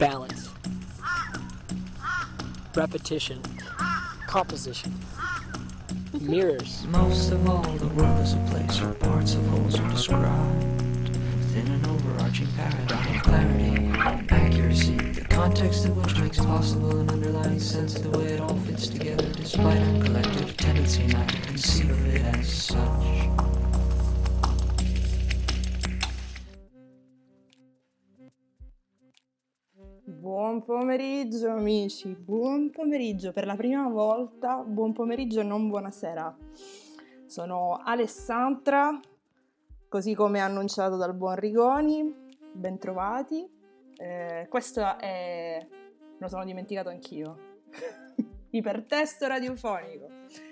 balance, repetition, composition, mirrors. Most of all, the world is a place where parts of wholes are described within an overarching paradigm of clarity, accuracy, the context of which makes possible an underlying sense of the way it all fits together, despite our collective tendency not to conceive of it as such. Pomeriggio amici, buon pomeriggio per la prima volta, buon pomeriggio e non buonasera. Sono Alessandra, così come annunciato dal buon Rigoni, bentrovati. Eh, questo è... me lo sono dimenticato anch'io. Ipertesto radiofonico,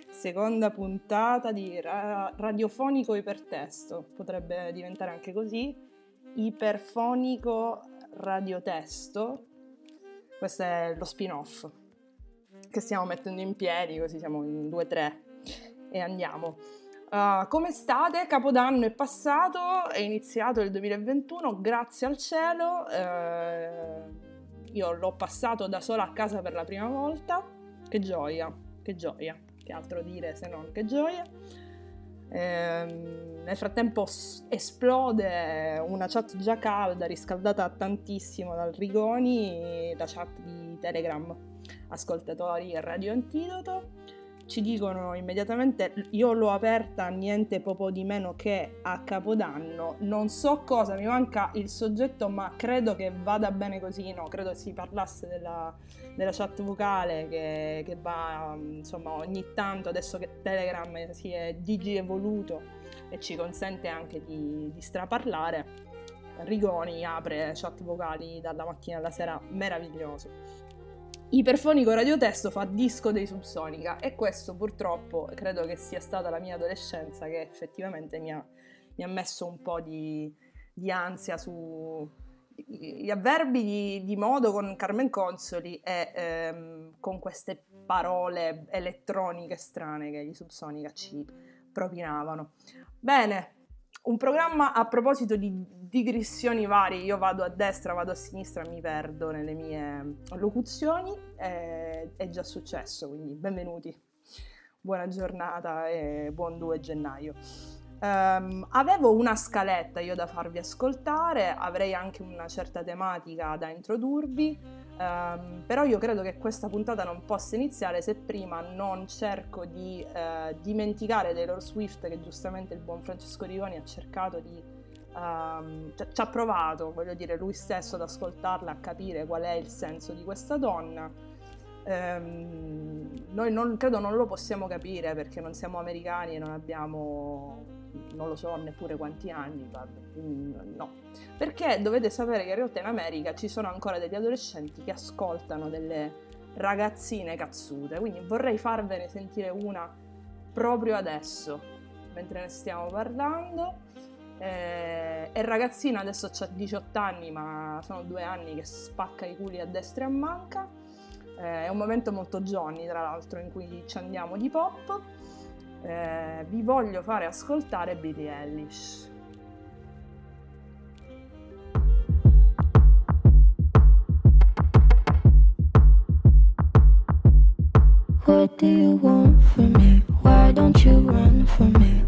seconda puntata di ra- radiofonico ipertesto, potrebbe diventare anche così, iperfonico radiotesto. Questo è lo spin-off che stiamo mettendo in piedi, così siamo in 2-3 e andiamo. Uh, come state? Capodanno è passato, è iniziato il 2021, grazie al cielo. Uh, io l'ho passato da sola a casa per la prima volta. Che gioia, che gioia, che altro dire se non che gioia. Ehm, nel frattempo esplode una chat già calda, riscaldata tantissimo dal Rigoni, la chat di Telegram, ascoltatori e Radio Antidoto. Ci dicono immediatamente, io l'ho aperta niente poco di meno che a Capodanno, non so cosa, mi manca il soggetto ma credo che vada bene così, no, credo si parlasse della, della chat vocale che, che va insomma ogni tanto, adesso che Telegram si è digi evoluto e ci consente anche di, di straparlare, Rigoni apre chat vocali dalla mattina alla sera, meraviglioso. Iperfonico radiotesto fa disco dei Subsonica e questo purtroppo credo che sia stata la mia adolescenza che effettivamente mi ha, mi ha messo un po' di, di ansia su gli avverbi di, di, modo con Carmen Consoli e ehm, con queste parole elettroniche strane che gli Subsonica ci propinavano. Bene, un programma a proposito di digressioni varie, io vado a destra, vado a sinistra, mi perdo nelle mie locuzioni, eh, è già successo, quindi benvenuti, buona giornata e buon 2 gennaio. Um, avevo una scaletta io da farvi ascoltare, avrei anche una certa tematica da introdurvi, um, però io credo che questa puntata non possa iniziare se prima non cerco di uh, dimenticare Taylor Swift che giustamente il buon Francesco Rigoni ha cercato di... Um, ci ha provato, voglio dire, lui stesso ad ascoltarla, a capire qual è il senso di questa donna. noi non, credo non lo possiamo capire perché non siamo americani e non abbiamo non lo so neppure quanti anni, no. Perché dovete sapere che in realtà in America ci sono ancora degli adolescenti che ascoltano delle ragazzine cazzute, quindi vorrei farvene sentire una proprio adesso, mentre ne stiamo parlando. Eh, e ragazzina adesso ha 18 anni, ma sono due anni che spacca i culi a destra e a manca. Eh, è un momento molto Johnny, tra l'altro, in cui ci andiamo di pop eh, vi voglio fare ascoltare Billie Eilish. What do you want from me? Why don't you run from me?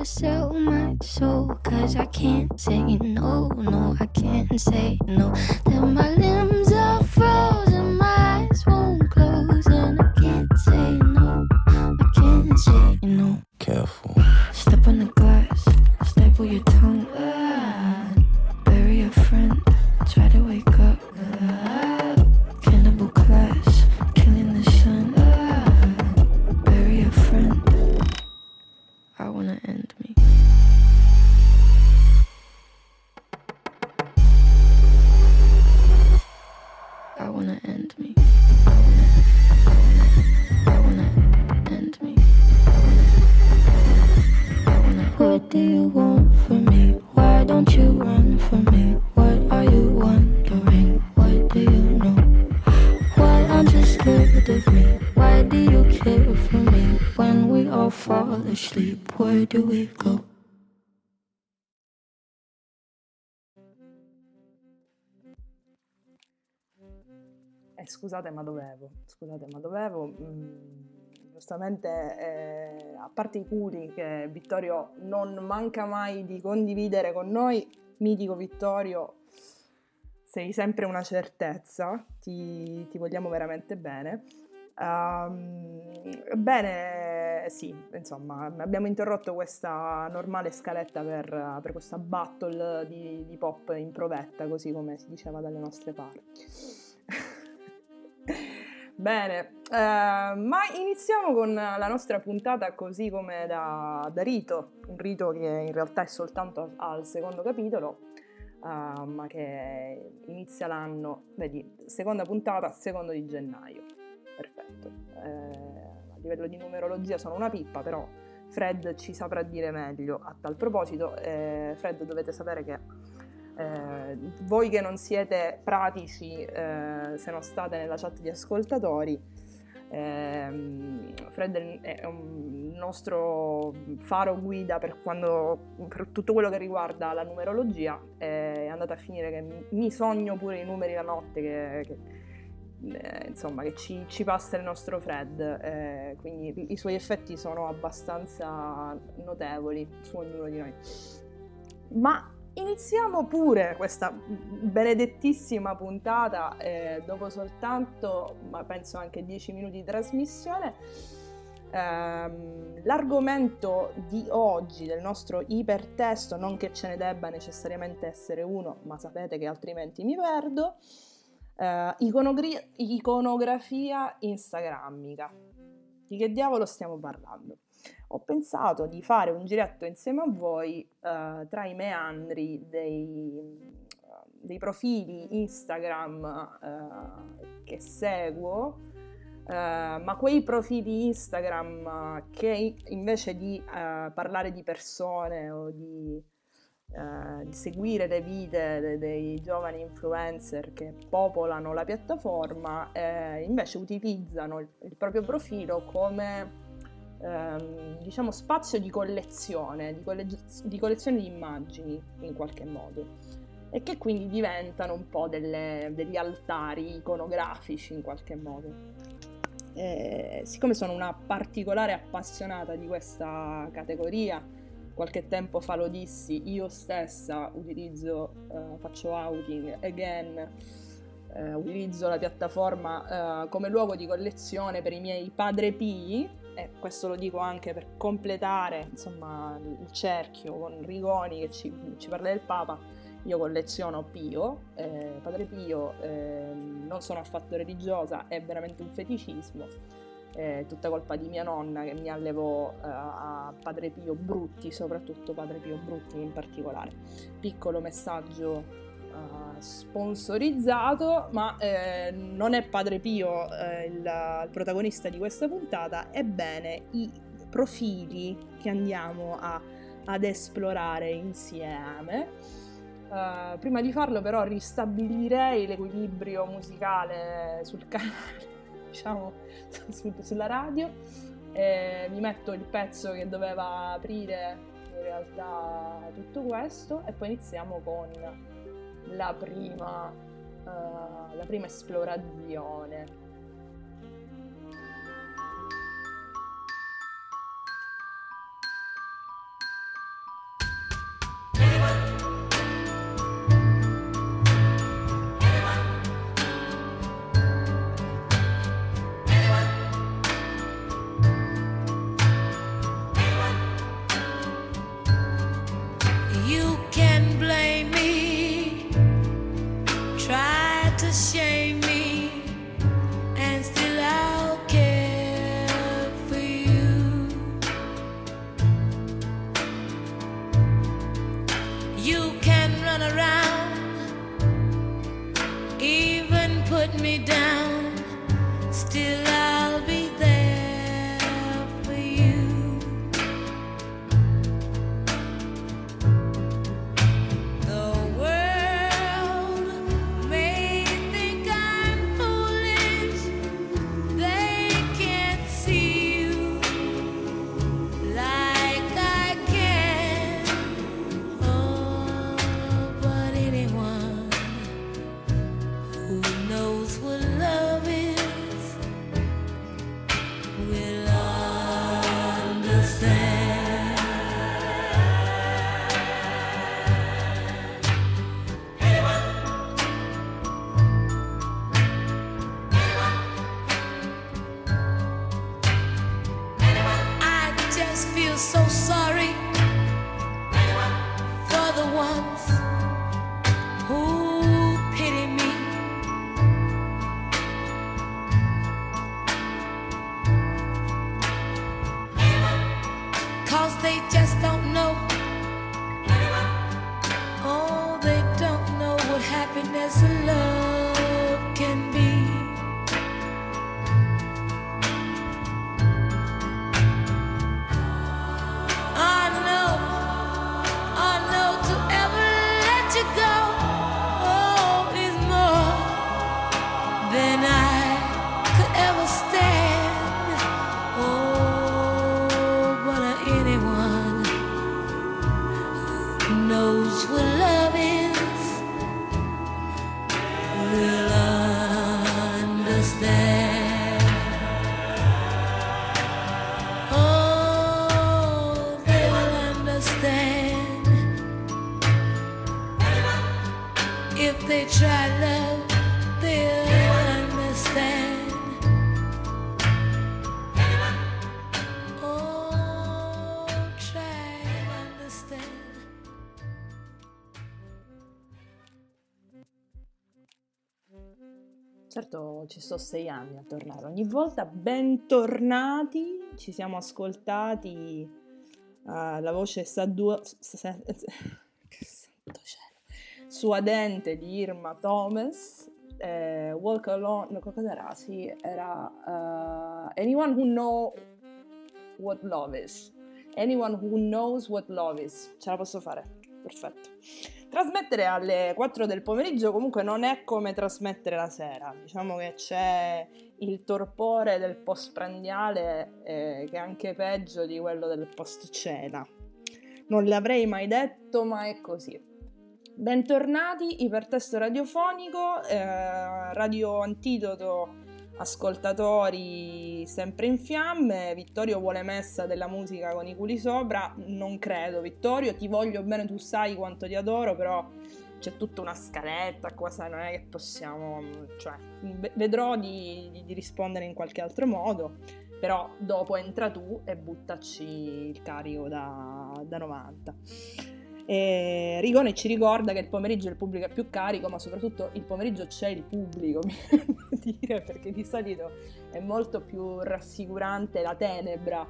Gotta sell my soul. Cause I can't say no, no, I can't say no. Then my limbs scusate ma dovevo, scusate ma dovevo. Mm, giustamente, eh, a parte i culi che Vittorio non manca mai di condividere con noi, mitico Vittorio, sei sempre una certezza, ti, ti vogliamo veramente bene. Ehm, bene, sì, insomma, abbiamo interrotto questa normale scaletta per, per questa battle di, di pop in provetta, così come si diceva dalle nostre parti. Bene, eh, ma iniziamo con la nostra puntata così come da, da rito, un rito che in realtà è soltanto al secondo capitolo, eh, ma che inizia l'anno, vedi, seconda puntata, secondo di gennaio. Perfetto. Eh, a livello di numerologia sono una pippa, però Fred ci saprà dire meglio a tal proposito. Eh, Fred dovete sapere che eh, voi che non siete pratici, eh, se non state nella chat di ascoltatori, ehm, Fred è un nostro faro guida per, quando, per tutto quello che riguarda la numerologia. È andata a finire che mi sogno pure i numeri la notte che, che eh, insomma, che ci, ci, passa il nostro Fred, eh, quindi i suoi effetti sono abbastanza notevoli su ognuno di noi. Ma iniziamo pure questa benedettissima puntata eh, dopo soltanto, ma penso anche 10 minuti di trasmissione. Ehm, l'argomento di oggi del nostro ipertesto, non che ce ne debba necessariamente essere uno, ma sapete che altrimenti mi perdo, eh, iconogri- iconografia instagrammica. Di che diavolo stiamo parlando? Ho pensato di fare un giretto insieme a voi uh, tra i meandri dei, dei profili Instagram uh, che seguo, uh, ma quei profili Instagram che invece di parlare di persone o di, di seguire le vite de- dei giovani influencer che popolano la piattaforma, invece utilizzano il, il proprio profilo come ehm, diciamo, spazio di collezione, di, colle- di collezione di immagini in qualche modo e che quindi diventano un po' delle, degli altari iconografici in qualche modo. E siccome sono una particolare appassionata di questa categoria, qualche tempo fa lo dissi, io stessa utilizzo, uh, faccio outing again, uh, utilizzo la piattaforma uh, come luogo di collezione per i miei padre pii e questo lo dico anche per completare insomma, il cerchio con Rigoni che ci, ci parla del Papa, io colleziono Pio, eh, Padre Pio, eh, non sono affatto religiosa, è veramente un feticismo è tutta colpa di mia nonna che mi allevò eh, a Padre Pio Brutti, soprattutto Padre Pio Brutti in particolare. Piccolo messaggio eh, sponsorizzato, ma eh, non è Padre Pio eh, il, il protagonista di questa puntata, ebbene i profili che andiamo a, ad esplorare insieme. Uh, prima di farlo però ristabilirei l'equilibrio musicale sul canale diciamo, su, sulla radio. E mi metto il pezzo che doveva aprire in realtà tutto questo e poi iniziamo con la prima, uh, la prima esplorazione. Ci sto sei anni a tornare. Ogni volta bentornati, ci siamo ascoltati uh, la voce sadua, sa, che santo cielo, suadente di Irma Thomas, eh, Walk Alone, no, cosa era? Sì, era uh, Anyone Who Know What Love Is. Anyone Who Knows What Love Is. Ce la posso fare, perfetto. Trasmettere alle 4 del pomeriggio comunque non è come trasmettere la sera, diciamo che c'è il torpore del postprandiale eh, che è anche peggio di quello del post cena. Non l'avrei mai detto, ma è così. Bentornati, ipertesto radiofonico, eh, radio antidoto ascoltatori sempre in fiamme. Vittorio vuole messa della musica con i culi sopra. Non credo, Vittorio, ti voglio bene, tu sai quanto ti adoro, però c'è tutta una scaletta, cosa non è che possiamo. Cioè, vedrò di, di, di rispondere in qualche altro modo. Però dopo entra tu e buttaci il carico da, da 90. E Rigone ci ricorda che il pomeriggio il pubblico è più carico, ma soprattutto il pomeriggio c'è il pubblico, dire, perché di solito è molto più rassicurante la tenebra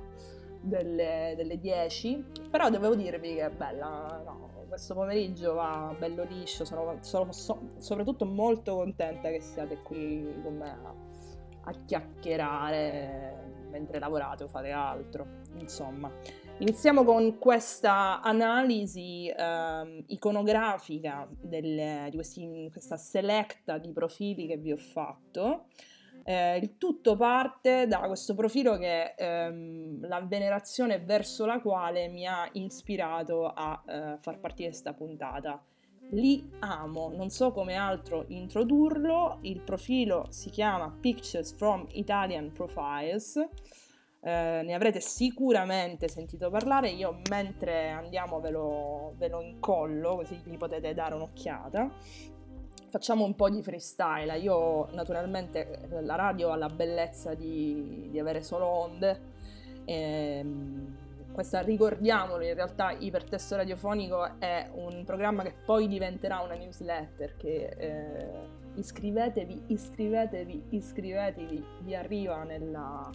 delle, delle 10. Però devo dirvi che è bella, no, questo pomeriggio va bello liscio, sono, sono so, soprattutto molto contenta che siate qui con me a, a chiacchierare mentre lavorate o fate altro, insomma. Iniziamo con questa analisi eh, iconografica del, di questi, questa selecta di profili che vi ho fatto. Eh, il tutto parte da questo profilo che ehm, la venerazione verso la quale mi ha ispirato a eh, far partire questa puntata. Li amo, non so come altro introdurlo, il profilo si chiama Pictures from Italian Profiles, eh, ne avrete sicuramente sentito parlare, io mentre andiamo ve lo, ve lo incollo così vi potete dare un'occhiata facciamo un po' di freestyle. Io naturalmente la radio ha la bellezza di, di avere solo onde. E, ehm, questa ricordiamolo, in realtà Ipertesto Radiofonico è un programma che poi diventerà una newsletter che eh, iscrivetevi, iscrivetevi, iscrivetevi, vi arriva nella,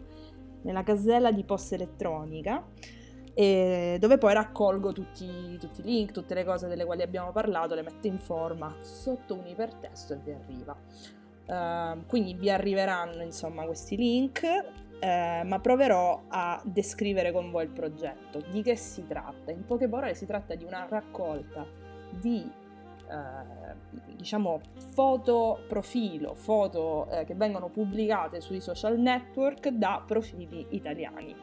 nella casella di posta elettronica dove poi raccolgo tutti, tutti, i link, tutte le cose delle quali abbiamo parlato, le metto in forma sotto un ipertesto e vi arriva. Uh, quindi vi arriveranno insomma questi link, eh, ma proverò a descrivere con voi il progetto. Di che si tratta? In poche parole si tratta di una raccolta di eh, diciamo foto profilo, foto eh, che vengono pubblicate sui social network da profili italiani.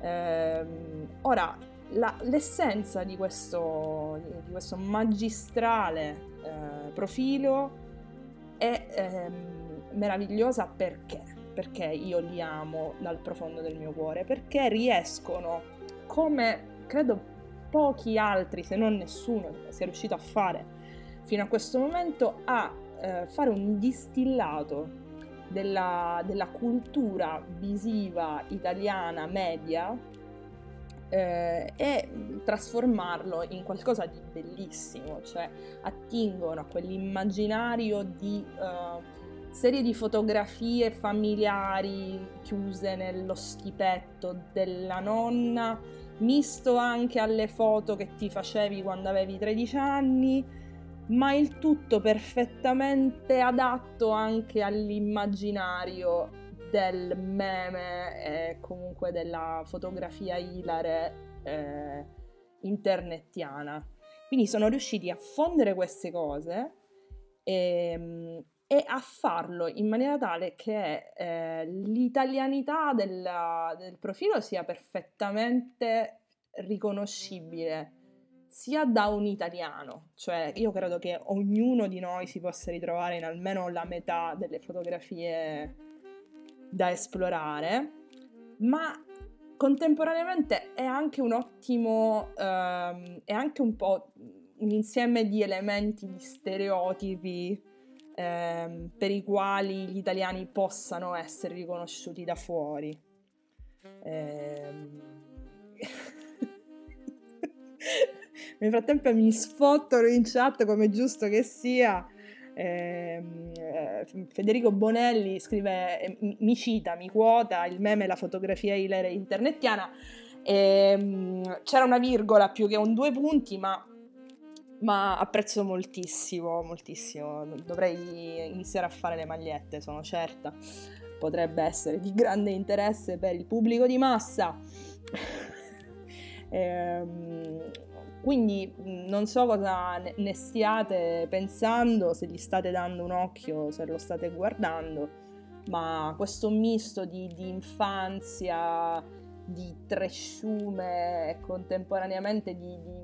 Ehm, ora, la, l'essenza di questo, di questo magistrale eh, profilo è ehm, meravigliosa perché? Perché io li amo dal profondo del mio cuore, perché riescono, come credo pochi altri, se non nessuno, sia riuscito a fare fino a questo momento, a eh, fare un distillato della, della cultura visiva italiana media eh, e trasformarlo in qualcosa di bellissimo, cioè attingono a quell'immaginario di uh, serie di fotografie familiari chiuse nello stipetto della nonna, misto anche alle foto che ti facevi quando avevi 13 anni ma il tutto perfettamente adatto anche all'immaginario del meme e comunque della fotografia ilare eh, internettiana. Quindi sono riusciti a fondere queste cose e, ehm, e a farlo in maniera tale che eh, l'italianità della, del profilo sia perfettamente riconoscibile sia da un italiano, cioè io credo che ognuno di noi si possa ritrovare in almeno la metà delle fotografie da esplorare, ma contemporaneamente è anche un ottimo, um, è anche un po' un insieme di elementi, di stereotipi um, per i quali gli italiani possano essere riconosciuti da fuori. Um... Nel frattempo mi sfottano in chat come giusto che sia. Ehm, eh, Federico Bonelli scrive, eh, mi cita, mi quota il meme La fotografia hilare internetiana. Ehm, c'era una virgola più che un due punti, ma, ma apprezzo moltissimo, moltissimo. Dovrei iniziare a fare le magliette, sono certa. Potrebbe essere di grande interesse per il pubblico di massa. ehm, quindi non so cosa ne stiate pensando, se gli state dando un occhio, se lo state guardando, ma questo misto di, di infanzia, di tresciume e contemporaneamente di, di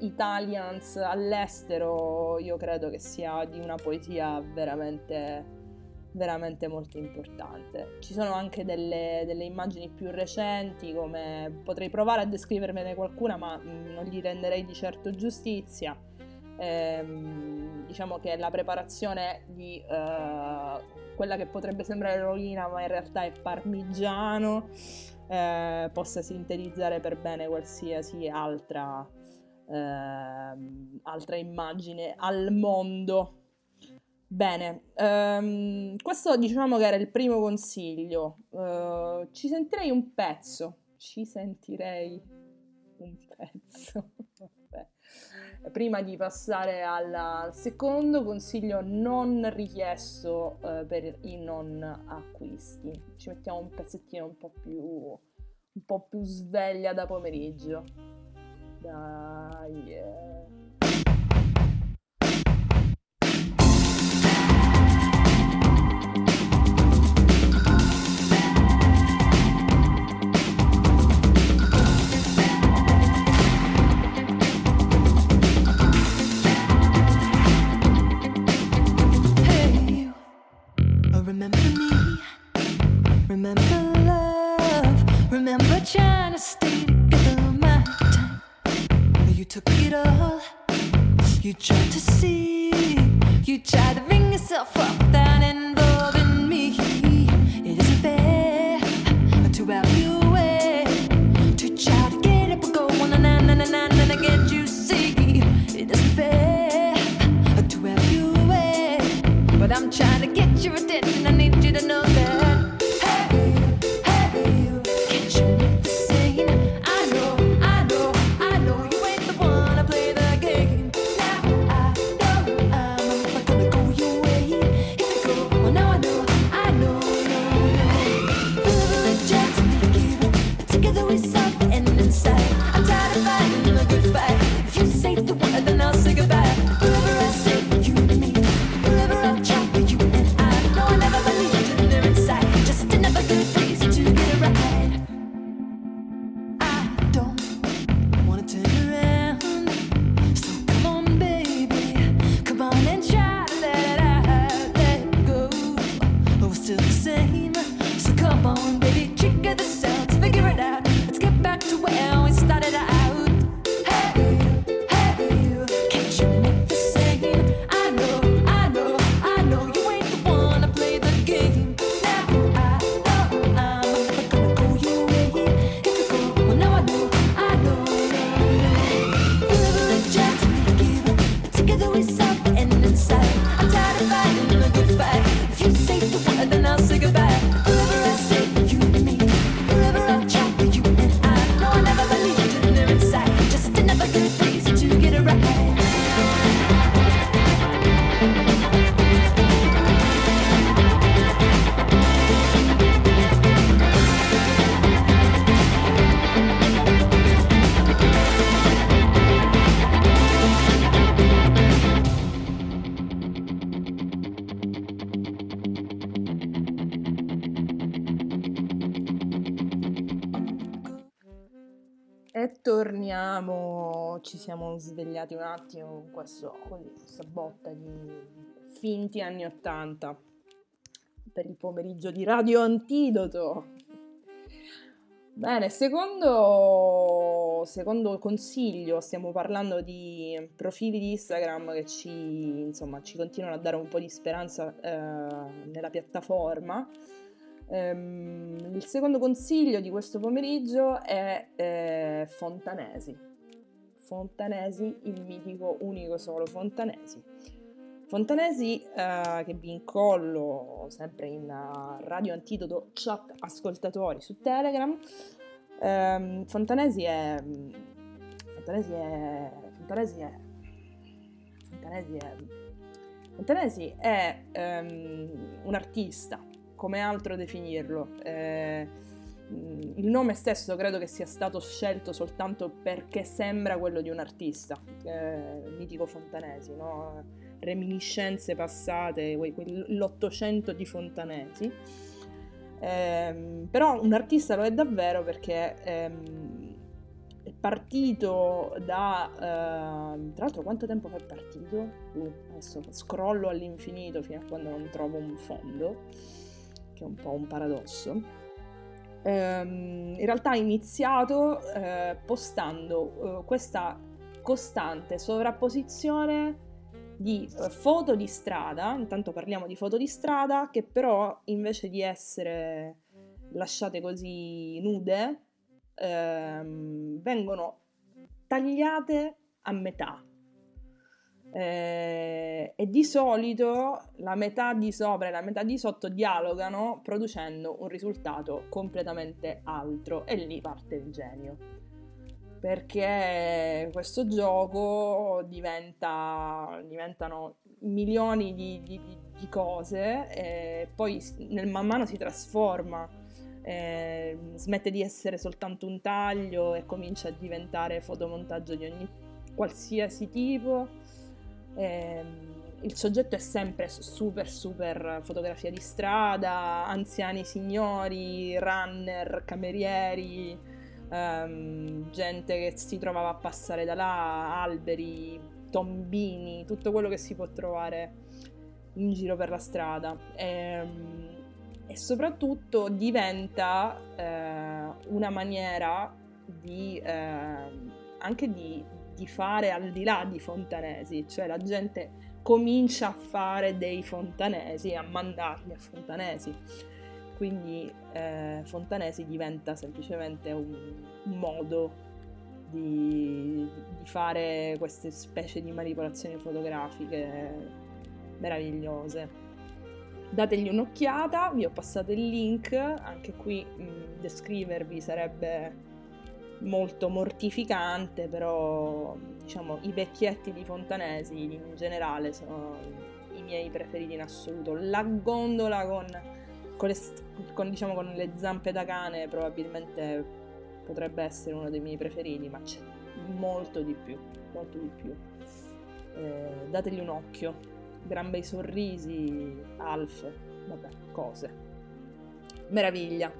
Italians all'estero, io credo che sia di una poesia veramente veramente molto importante. Ci sono anche delle, delle, immagini più recenti, come potrei provare a descrivermene qualcuna, ma mm, non gli renderei di certo giustizia. Ehm, diciamo che la preparazione di uh, quella che potrebbe sembrare eroina, ma in realtà è parmigiano, eh, possa sintetizzare per bene qualsiasi altra altra immagine al mondo. Bene, ehm, questo diciamo che era il primo consiglio. Eh, ci sentirei un pezzo, ci sentirei un pezzo. Prima di passare al, al secondo consiglio non richiesto eh, per i non acquisti, ci mettiamo un pezzettino un po' più, un po' più sveglia da pomeriggio. Uh, yeah. Remember me, remember love, remember China State. You took it all. You tried to see. You tried to bring yourself up without siamo svegliati un attimo con questo, questa botta di finti anni 80 per il pomeriggio di Radio Antidoto. Bene, secondo, secondo consiglio, stiamo parlando di profili di Instagram che ci, insomma, ci continuano a dare un po' di speranza eh, nella piattaforma. Ehm, il secondo consiglio di questo pomeriggio è eh, Fontanesi. Fontanesi, il mitico unico solo Fontanesi. Fontanesi eh, che vi incollo sempre in uh, Radio Antidoto chat ascoltatori su Telegram. Ehm, Fontanesi è Fontanesi è Fontanesi è Fontanesi è Fontanesi è ehm, un artista come altro definirlo. Eh, il nome stesso credo che sia stato scelto soltanto perché sembra quello di un artista, eh, mitico Fontanesi, no? reminiscenze passate, l'Ottocento di Fontanesi. Eh, però un artista lo è davvero perché ehm, è partito da... Eh, tra l'altro quanto tempo fa è partito? Uh, adesso scrollo all'infinito fino a quando non trovo un fondo che è un po' un paradosso. Ehm, in realtà ha iniziato eh, postando eh, questa costante sovrapposizione di eh, foto di strada, intanto parliamo di foto di strada, che però invece di essere lasciate così nude, ehm, vengono tagliate a metà. Eh, e di solito la metà di sopra e la metà di sotto dialogano producendo un risultato completamente altro. E lì parte il genio. Perché questo gioco diventa, diventano milioni di, di, di cose e poi nel man mano si trasforma eh, smette di essere soltanto un taglio e comincia a diventare fotomontaggio di ogni qualsiasi tipo eh, il soggetto è sempre super super fotografia di strada anziani signori runner camerieri ehm, gente che si trovava a passare da là alberi tombini tutto quello che si può trovare in giro per la strada. E, ehm, e soprattutto diventa eh, una maniera di, eh, anche di, di fare al di là di fontanesi, cioè la gente comincia a fare dei fontanesi a mandarli a fontanesi. Quindi eh, fontanesi diventa semplicemente un, modo di, di, fare queste specie di manipolazioni fotografiche meravigliose dategli un'occhiata, vi ho passato il link, anche qui mh, descrivervi sarebbe molto mortificante, però diciamo i vecchietti di Fontanesi in generale sono i miei preferiti in assoluto. La gondola con, con, le, con, diciamo, con le zampe da cane probabilmente potrebbe essere uno dei miei preferiti, ma c'è molto di più, molto di più. Eh, dategli un occhio gran bei sorrisi, Alf, vabbè, cose. Meraviglia.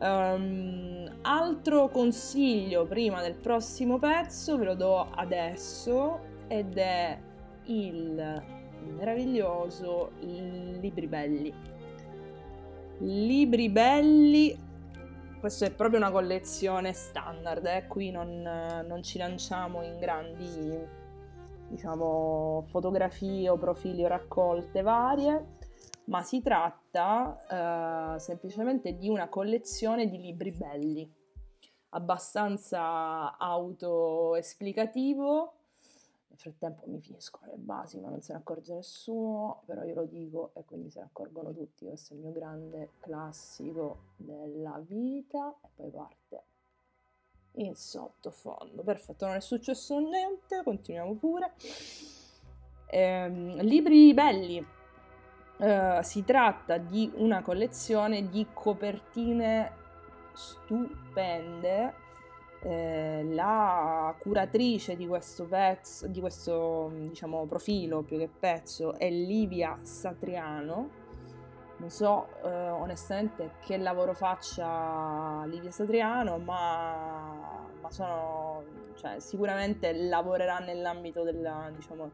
Um, altro consiglio prima del prossimo pezzo ve lo do adesso ed è il meraviglioso Libri Belli. Libri Belli, questa è proprio una collezione standard, eh? qui non, non ci lanciamo in grandi diciamo, fotografie o profili o raccolte varie, ma si tratta eh, semplicemente di una collezione di libri belli, abbastanza autoesplicativo. Nel frattempo mi finiscono le basi, ma non se ne accorge nessuno, però io lo dico e quindi se ne accorgono tutti. Questo è il mio grande classico della vita e poi parte in sottofondo. Perfetto, non è successo niente, continuiamo pure. Ehm, libri belli. Uh, si tratta di una collezione di copertine stupende. Eh, la curatrice di questo pezzo, di questo diciamo profilo più che pezzo, è Livia Satriano non so eh, onestamente che lavoro faccia Livia Satriano, ma, ma sono, cioè, sicuramente lavorerà nell'ambito della, diciamo,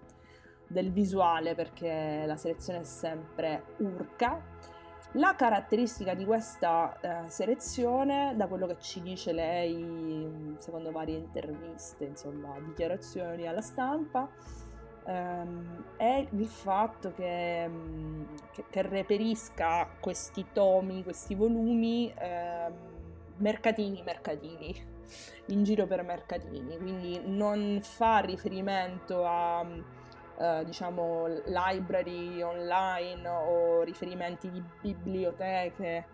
del visuale perché la selezione è sempre urca. La caratteristica di questa eh, selezione, da quello che ci dice lei, secondo varie interviste, insomma, dichiarazioni alla stampa, ehm, è il fatto che, mm, che, che, reperisca questi tomi, questi volumi, ehm, mercatini, mercatini, in giro per mercatini, quindi non fa riferimento a eh, diciamo library online o riferimenti di biblioteche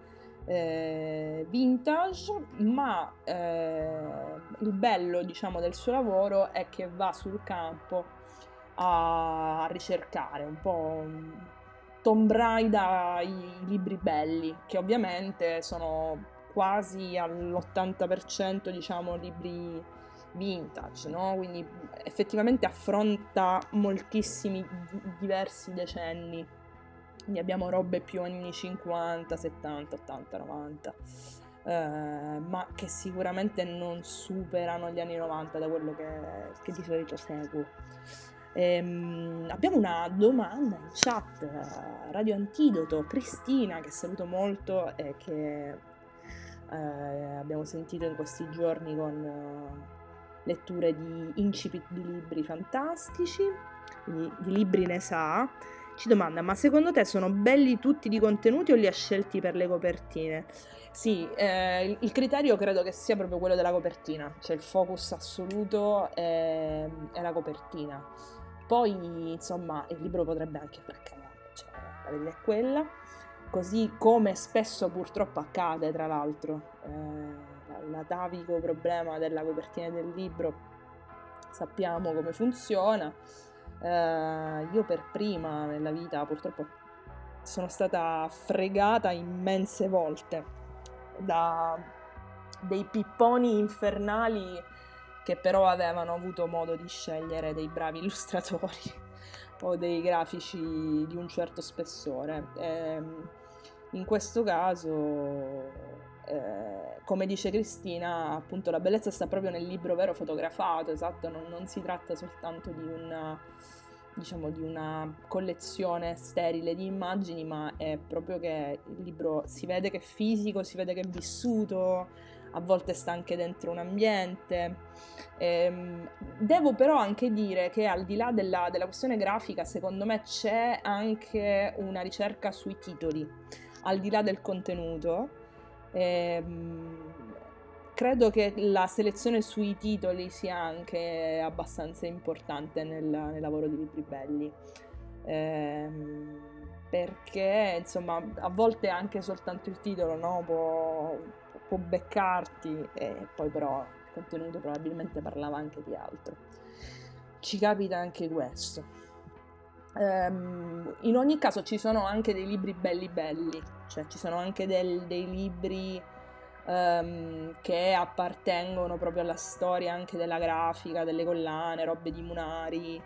eh, vintage, ma eh, il bello diciamo del suo lavoro è che va sul campo a ricercare, un po' Tomb Raider i libri belli, che ovviamente sono quasi all'80% diciamo libri vintage, no? Quindi effettivamente affronta moltissimi diversi decenni. Quindi abbiamo robe più anni 50, 70, 80, 90. Eh, ma che sicuramente non superano gli anni 90 da quello che, che di solito seguo. Ehm, abbiamo una domanda in chat, eh, Radio Antidoto, Cristina, che saluto molto e che eh, abbiamo sentito in questi giorni con uh, letture di incipit di libri fantastici, quindi di libri ne sa, ci domanda, ma secondo te sono belli tutti di contenuti o li ha scelti per le copertine? Sì, eh, il- criterio credo che sia proprio quello della copertina, cioè il focus assoluto è, è la copertina. Poi, insomma, il libro potrebbe anche far cagare, cioè la verità è quella. Così come spesso purtroppo accade, tra l'altro, eh, l'atavico problema della copertina del libro, sappiamo come funziona. Eh, io per prima nella vita purtroppo sono stata fregata immense volte da dei pipponi infernali che però avevano avuto modo di scegliere dei bravi illustratori o dei grafici di un certo spessore. Ehm, in questo caso, eh, come dice Cristina, appunto la bellezza sta proprio nel libro vero fotografato, esatto, non, non si tratta soltanto di una, diciamo, di una collezione sterile di immagini, ma è proprio che il libro si vede che è fisico, si vede che è vissuto, a volte sta anche dentro un ambiente. Ehm, devo però anche dire che al di là della, della questione grafica, secondo me c'è anche una ricerca sui titoli, al di là del contenuto. Ehm, credo che la selezione sui titoli sia anche abbastanza importante nel, nel lavoro di Libri Belli. Ehm, perché insomma a volte anche soltanto il titolo no, può, può beccarti e poi però il contenuto probabilmente parlava anche di altro. Ci capita anche questo. Ehm, in ogni caso ci sono anche dei libri belli belli, cioè ci sono anche del- dei libri ehm, che appartengono proprio alla storia anche della grafica, delle collane, robe di Munari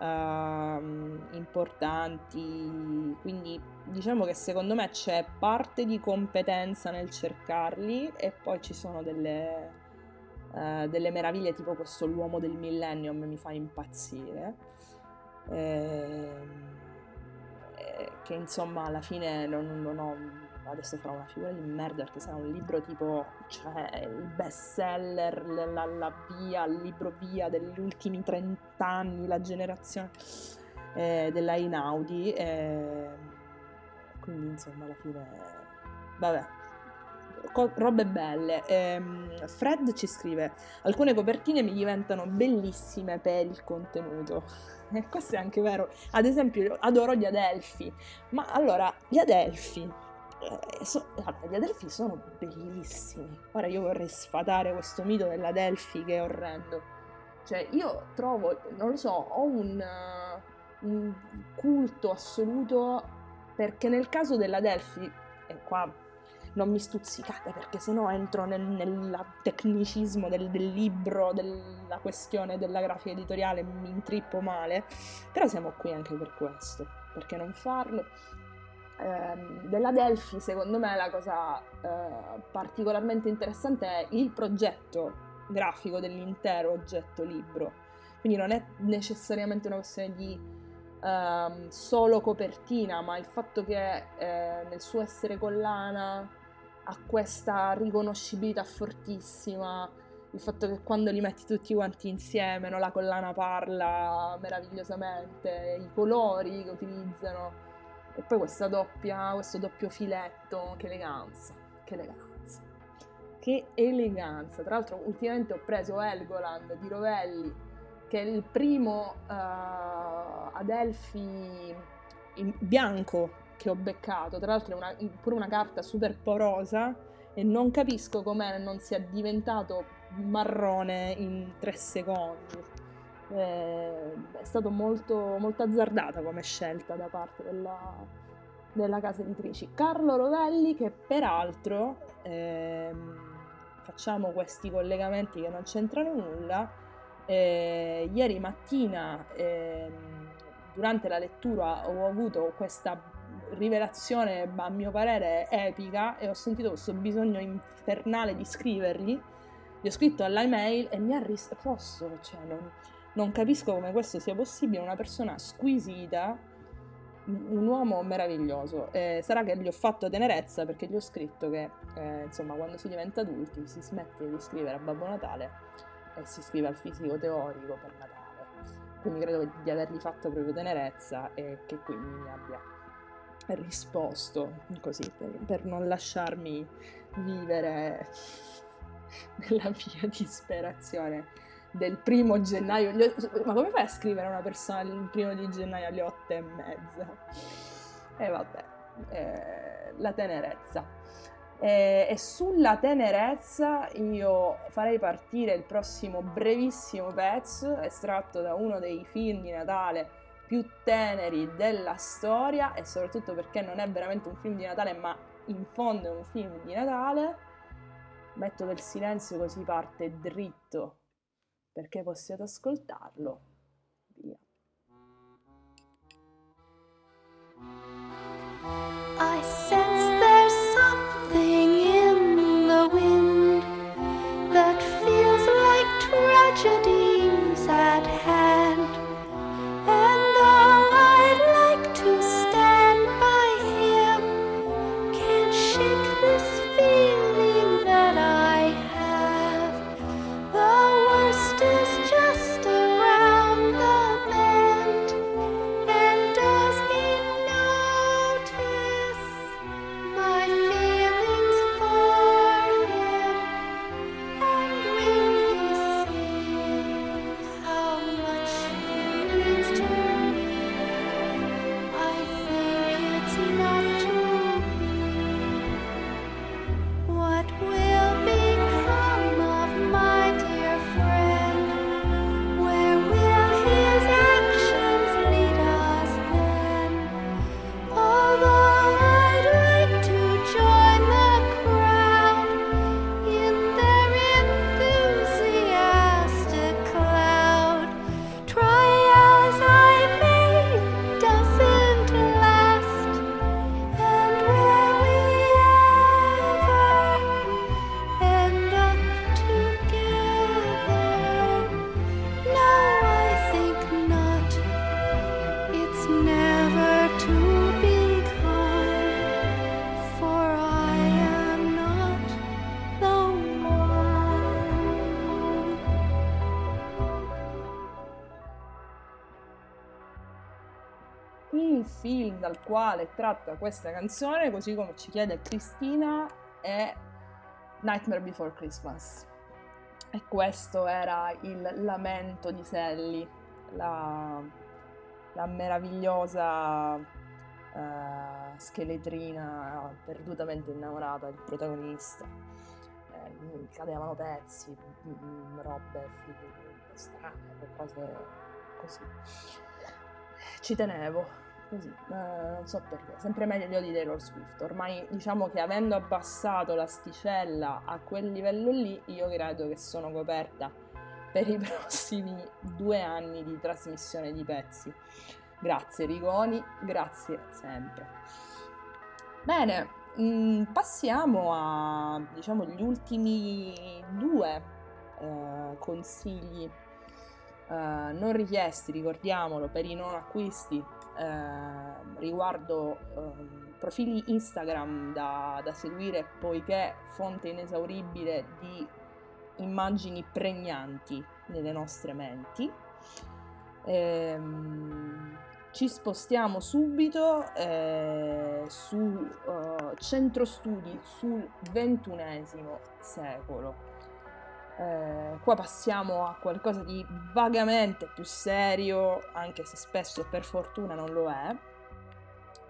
ehm, importanti. Quindi diciamo che secondo me c'è parte di competenza nel cercarli e poi ci sono delle, eh, delle meraviglie tipo questo L'uomo del millennium mi fa impazzire. Ehm, eh, che insomma alla fine non, non ho adesso farò una figura di merda perché sarà un libro tipo cioè il best seller la, la via il libro via degli ultimi 30 anni la generazione eh, della Inaudi eh, quindi insomma alla fine vabbè Co- robe belle. Ehm, Fred ci scrive alcune copertine mi diventano bellissime per il contenuto. E questo è anche vero. Ad esempio io adoro gli Adelfi ma allora gli Adelfi eh, so- allora, gli Adelfi sono bellissimi. Ora io vorrei sfatare questo mito dell'Adelfi che è orrendo. Cioè io trovo non lo so ho un, eh, un culto assoluto perché nel caso dell'Adelfi e qua non mi stuzzicate perché sennò entro nel, nel tecnicismo del, del libro, della questione della grafica editoriale mi intrippo male, però siamo qui anche per questo, perché non farlo? Ehm, della Delphi secondo me la cosa eh, particolarmente interessante è il progetto grafico dell'intero oggetto libro, quindi non è necessariamente una questione di ehm, solo copertina, ma il fatto che eh, nel suo essere collana ha questa riconoscibilità fortissima, il fatto che quando li metti tutti quanti insieme, no, la collana parla meravigliosamente, i colori che utilizzano, e poi questa doppia, questo doppio filetto, che eleganza, che eleganza. Che eleganza. Tra l'altro ultimamente ho preso Helgoland di Rovelli, che è il primo eh, Adelphi bianco che ho beccato. Tra l'altro è una- pure una carta super porosa e non capisco come non sia diventato marrone in tre secondi. Eh, è stato molto, molto azzardata come scelta da parte della, della casa editrici. Carlo Rovelli, che peraltro ehm, facciamo questi collegamenti che non c'entrano nulla. eh, ieri mattina, ehm, durante la lettura, ho avuto questa rivelazione, a mio parere, epica e ho sentito questo bisogno infernale di scrivergli. Gli ho scritto alla email e mi ha risposto, cioè non, non capisco come questo sia possibile, una persona squisita, un uomo meraviglioso. Eh, sarà che gli ho fatto tenerezza perché gli ho scritto che, eh, insomma, quando si diventa adulti si smette di scrivere a Babbo Natale e si scrive al fisico teorico per Natale. quindi credo di avergli fatto proprio tenerezza e che quindi mi abbia risposto così per, per non lasciarmi vivere nella mia disperazione del primo gennaio. Ma come fai a scrivere una persona il primo di gennaio alle otto e mezza? E vabbè, eh, la tenerezza. E, e sulla tenerezza io farei partire il prossimo brevissimo pezzo estratto da uno dei film di Natale più teneri della storia e soprattutto perché non è veramente un film di Natale ma in fondo è un film di Natale. Metto del silenzio così parte dritto perché possiate ascoltarlo. Via. Quale tratta questa canzone, così come ci chiede Cristina, è Nightmare Before Christmas. E questo era il lamento di Sally, la, la meravigliosa eh, scheletrina perdutamente innamorata del protagonista. Eh, cadevano pezzi, mm, robe strane, cose così. Ci tenevo, così, eh, non so perché, sempre meglio di Taylor Swift. Ormai diciamo che avendo abbassato l'asticella a quel livello lì, io credo che sono coperta per i prossimi due anni di trasmissione di pezzi. Grazie Rigoni, grazie sempre. Bene, mm, passiamo a diciamo gli ultimi due eh, consigli eh, non richiesti, ricordiamolo, per i non acquisti eh, riguardo ehm, profili Instagram da, da seguire poiché fonte inesauribile di immagini pregnanti nelle nostre menti. Ehm, ci spostiamo subito eh, su eh, centro studi sul ventunesimo secolo. Eh, qua passiamo a qualcosa di vagamente più serio, anche se spesso per fortuna non lo è.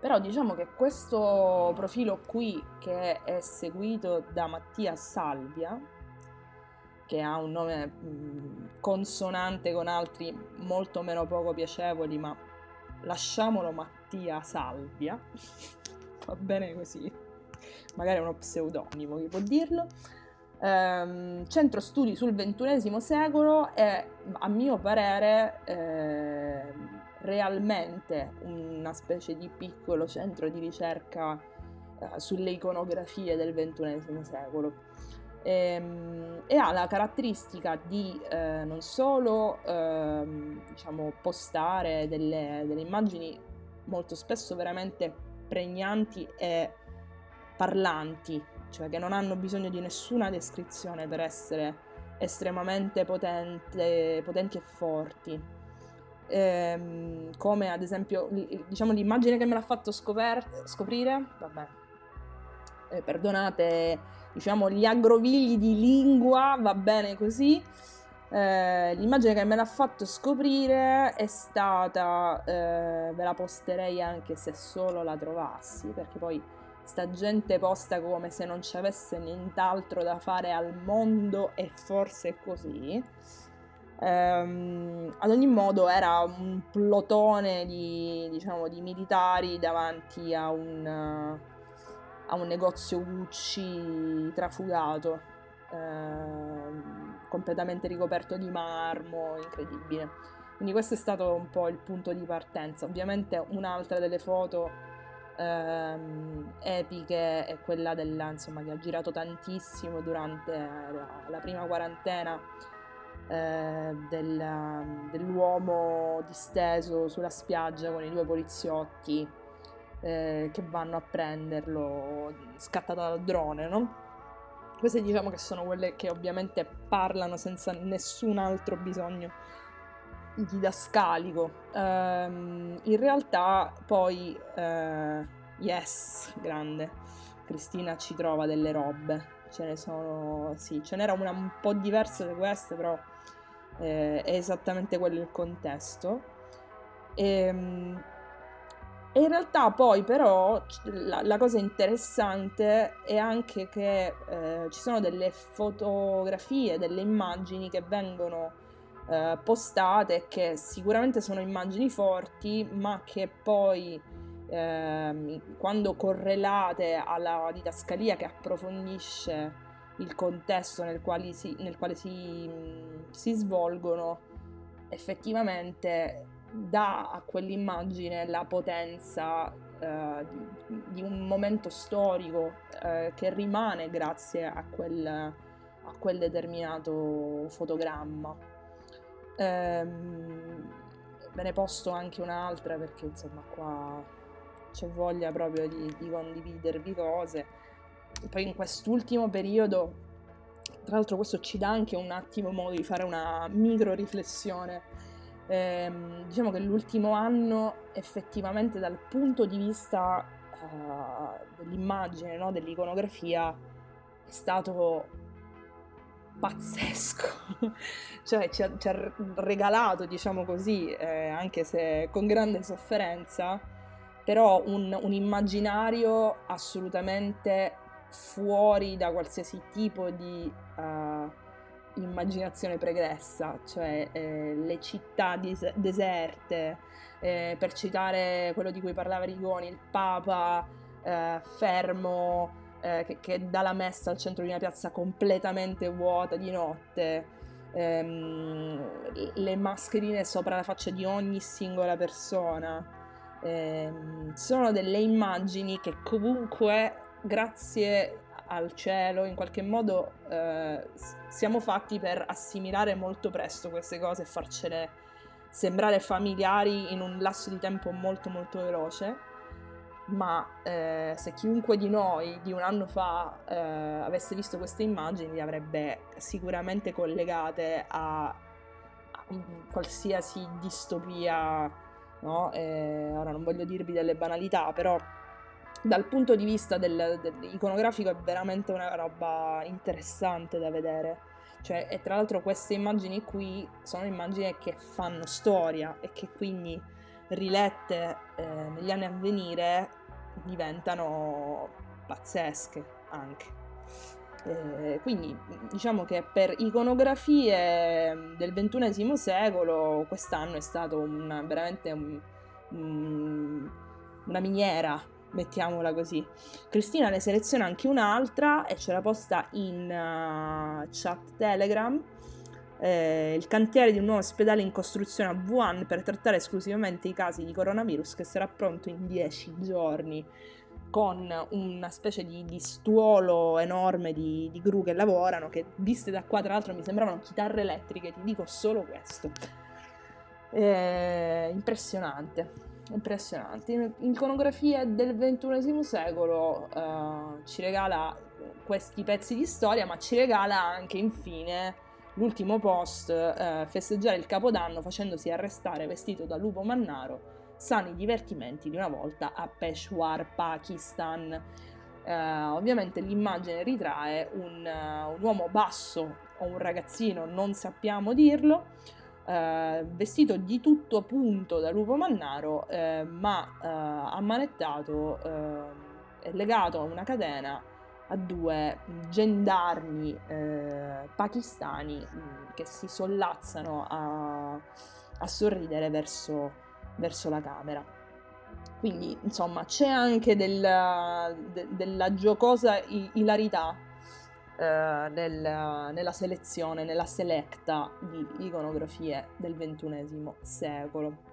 Però diciamo che questo profilo qui, che è seguito da Mattia Salvia, che ha un nome mh, consonante con altri molto meno poco piacevoli, ma lasciamolo Mattia Salvia, va bene così, magari è uno pseudonimo, chi può dirlo. Ehm, centro studi sul XXI secolo è, a mio parere, ehm, realmente una specie di piccolo centro di ricerca eh, sulle iconografie del XXI secolo. Ehm, e ha la caratteristica di eh, non solo ehm, diciamo, postare delle, delle immagini molto spesso veramente pregnanti e parlanti, cioè che non hanno bisogno di nessuna descrizione per essere estremamente potente- potenti e forti. ehm, come ad esempio diciamo l'immagine che me l'ha fatto scoper- scoprire, vabbè, eh, perdonate, diciamo gli aggrovigli di lingua, va bene così. Eh, l'immagine che me l'ha fatto scoprire è stata, eh, ve la posterei anche se solo la trovassi, perché poi sta gente posta come se non ci avesse nient'altro da fare al mondo e forse è così. Ehm, ad ogni modo era un plotone di, diciamo, di militari davanti a un, a un negozio Gucci trafugato, ehm, completamente ricoperto di marmo, incredibile. Quindi questo è stato un po' il punto di partenza. Ovviamente un'altra delle foto ehm, epiche è quella della, insomma, che ha girato tantissimo durante la, la prima quarantena eh, del, dell'uomo disteso sulla spiaggia con i due poliziotti eh, che vanno a prenderlo scattata dal drone, no? Queste diciamo che sono quelle che ovviamente parlano senza nessun altro bisogno didascalico. Um, in realtà poi, uh, yes, grande, Cristina ci trova delle robe, ce ne sono, sì, ce n'era una un po' diversa da queste, però eh, è esattamente quello il contesto. E, ehm, e in realtà poi però la, la, cosa interessante è anche che eh, ci sono delle fotografie, delle immagini che vengono eh, postate che sicuramente sono immagini forti ma che poi eh, quando correlate alla didascalia che approfondisce il contesto nel quale si, nel quale si, si svolgono effettivamente dà a quell'immagine la potenza eh, di, un momento storico eh, che rimane grazie a quel, a quel determinato fotogramma. Ehm, ve ne posto anche un'altra perché insomma qua c'è voglia proprio di, di condividervi cose. Poi in quest'ultimo periodo, tra l'altro questo ci dà anche un attimo modo di fare una micro riflessione ehm, diciamo che l'ultimo anno effettivamente dal punto di vista uh, dell'immagine, no, dell'iconografia, è stato pazzesco, cioè ci ha, ci ha, regalato, diciamo così, eh, anche se con grande sofferenza, però un, un immaginario assolutamente fuori da qualsiasi tipo di... Uh, immaginazione pregressa, cioè eh, le città dis- deserte, eh, per citare quello di cui parlava Rigoni, il Papa eh, fermo eh, che, che, dà la messa al centro di una piazza completamente vuota di notte, ehm, le mascherine sopra la faccia di ogni singola persona. Ehm, sono delle immagini che comunque grazie al cielo, in qualche modo eh, siamo fatti per assimilare molto presto queste cose e farcele sembrare familiari in un lasso di tempo molto molto veloce. Ma eh, se chiunque di noi di un anno fa eh, avesse visto queste immagini le avrebbe sicuramente collegate a, a qualsiasi distopia, no? ora non voglio dirvi delle banalità, però dal punto di vista del, dell'iconografico è veramente una roba interessante da vedere. Cioè, e tra l'altro queste immagini qui sono immagini che fanno storia e che quindi rilette eh, negli anni a venire diventano pazzesche anche. Eh, quindi diciamo che per iconografie del XXI secolo quest'anno è stato una, veramente un, un, una miniera mettiamola così. Cristina ne seleziona anche un'altra e ce la posta in uh, chat Telegram. Eh, il cantiere di un nuovo ospedale in costruzione a Wuhan per trattare esclusivamente i casi di coronavirus che sarà pronto in 10 giorni con una specie di, di stuolo enorme di, di, gru che lavorano che viste da qua tra l'altro mi sembravano chitarre elettriche ti dico solo questo eh, impressionante impressionanti. L'iconografia del XXI secolo uh, ci regala questi pezzi di storia, ma ci regala anche infine l'ultimo post, eh, festeggiare il capodanno facendosi arrestare vestito da lupo mannaro, sani divertimenti di una volta a Peshawar, Pakistan. Eh, ovviamente l'immagine ritrae un, uh, un uomo basso o un ragazzino, non sappiamo dirlo, eh, vestito di tutto punto da lupo mannaro, eh, ma eh, ammanettato e legato a una catena a due gendarmi eh, pakistani mh, che si sollazzano a, a sorridere verso, verso, la camera. Quindi, insomma, c'è anche del, de, della giocosa ilarità eh, nel, nella selezione, nella selecta di iconografie del XXI secolo.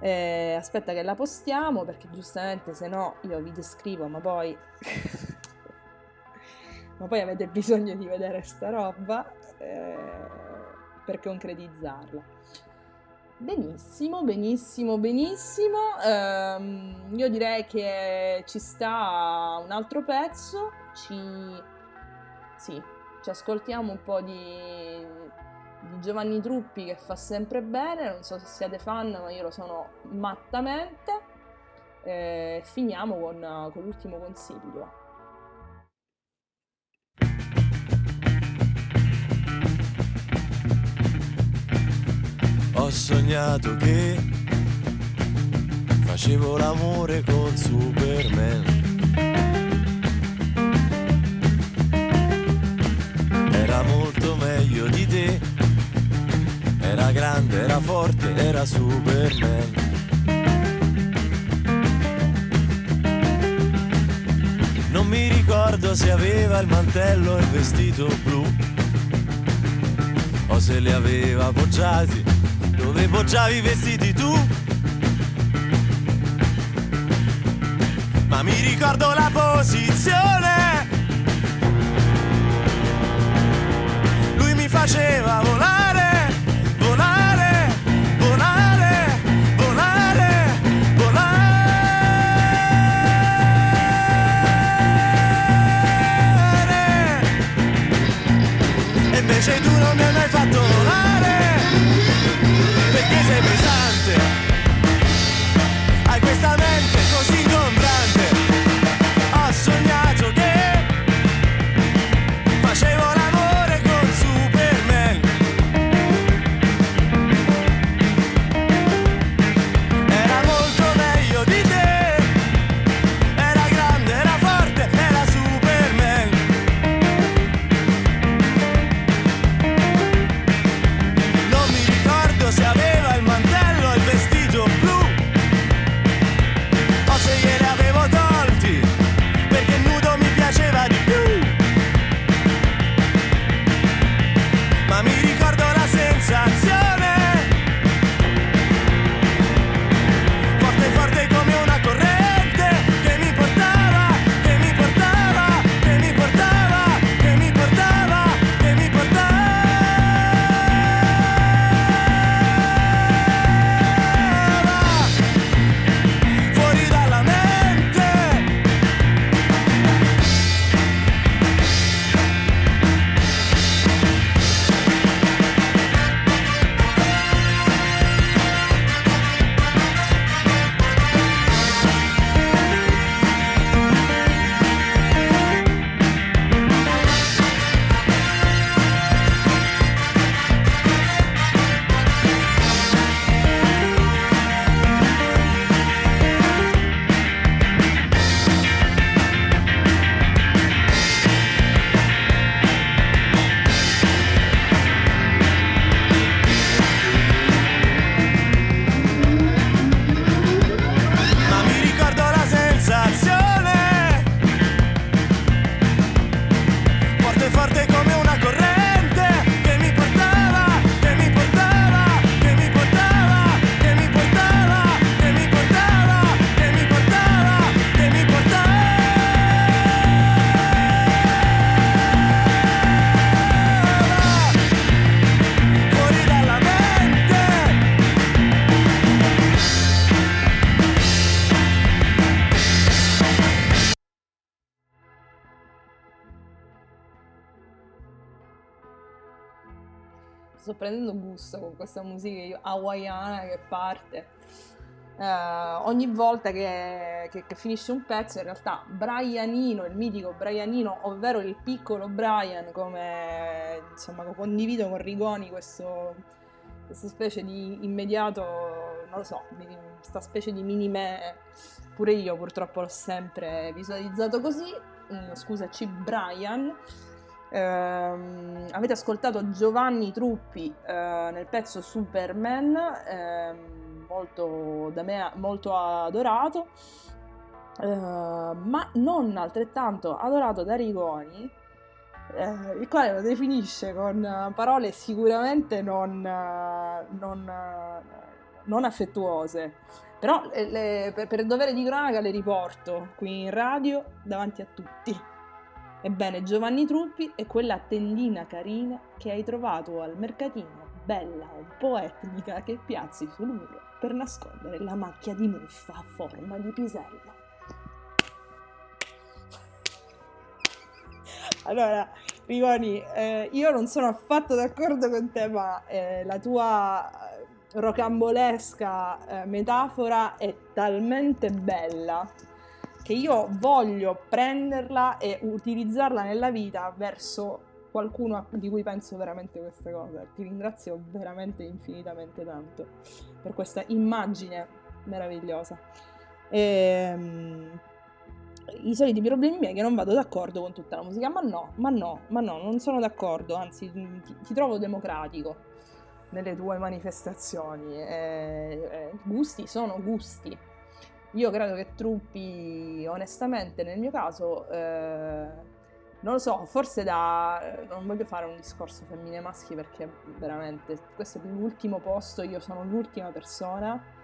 Eh, aspetta che la postiamo perché giustamente se no io vi descrivo ma poi ma poi avete bisogno di vedere sta roba eh, per concretizzarla. Benissimo, benissimo, benissimo. Um, io direi che ci sta un altro pezzo. Ci, sì, ci ascoltiamo un po' di, di Giovanni Truppi che fa sempre bene. Non so se siete fan, ma io lo sono mattamente. Eh, finiamo con, con l'ultimo consiglio. Ho sognato che facevo l'amore con Superman. Era molto meglio di te, era grande, era forte, era Superman. Non mi ricordo se aveva il mantello e il vestito blu o se li aveva appoggiati dove poggiavi i vestiti tu. Ma mi ricordo la posizione. Prendendo gusto con questa musica hawaiana che parte. Eh, ogni volta che, che- che finisce un pezzo, in realtà Brianino, il mitico Brianino, ovvero il piccolo Brian, come insomma condivido con Rigoni questo, questa specie di immediato, non lo so, questa specie di mini me, pure io purtroppo l'ho sempre visualizzato così. Mm, scusaci, Brian. Ehm, avete ascoltato Giovanni Truppi eh, nel pezzo Superman, ehm, molto da me molto adorato, eh, ma non altrettanto adorato da Rigoni, eh, il quale lo definisce con parole sicuramente non, non, non affettuose. Però le- per, per dovere di cronaca le riporto qui in radio davanti a tutti. Ebbene, Giovanni Truppi è quella tendina carina che hai trovato al mercatino, bella, un po' etnica, che piazzi sul muro per nascondere la macchia di muffa a forma di pisello. Allora, Rigoni, eh, io non sono affatto d'accordo con te, ma eh, la tua rocambolesca eh, metafora è talmente bella che io voglio prenderla e utilizzarla nella vita verso qualcuno di cui penso veramente queste cose. Ti ringrazio veramente infinitamente tanto per questa immagine meravigliosa. Ehm, I soliti problemi miei che non vado d'accordo con tutta la musica, ma no, ma no, ma no, non sono d'accordo, anzi ti, ti trovo democratico nelle tue manifestazioni. Eh, eh, gusti sono gusti. Io credo che Truppi, onestamente, nel mio caso, eh, non lo so, forse da... non voglio fare un discorso femmine e maschi perché veramente questo è l'ultimo posto, io sono l'ultima persona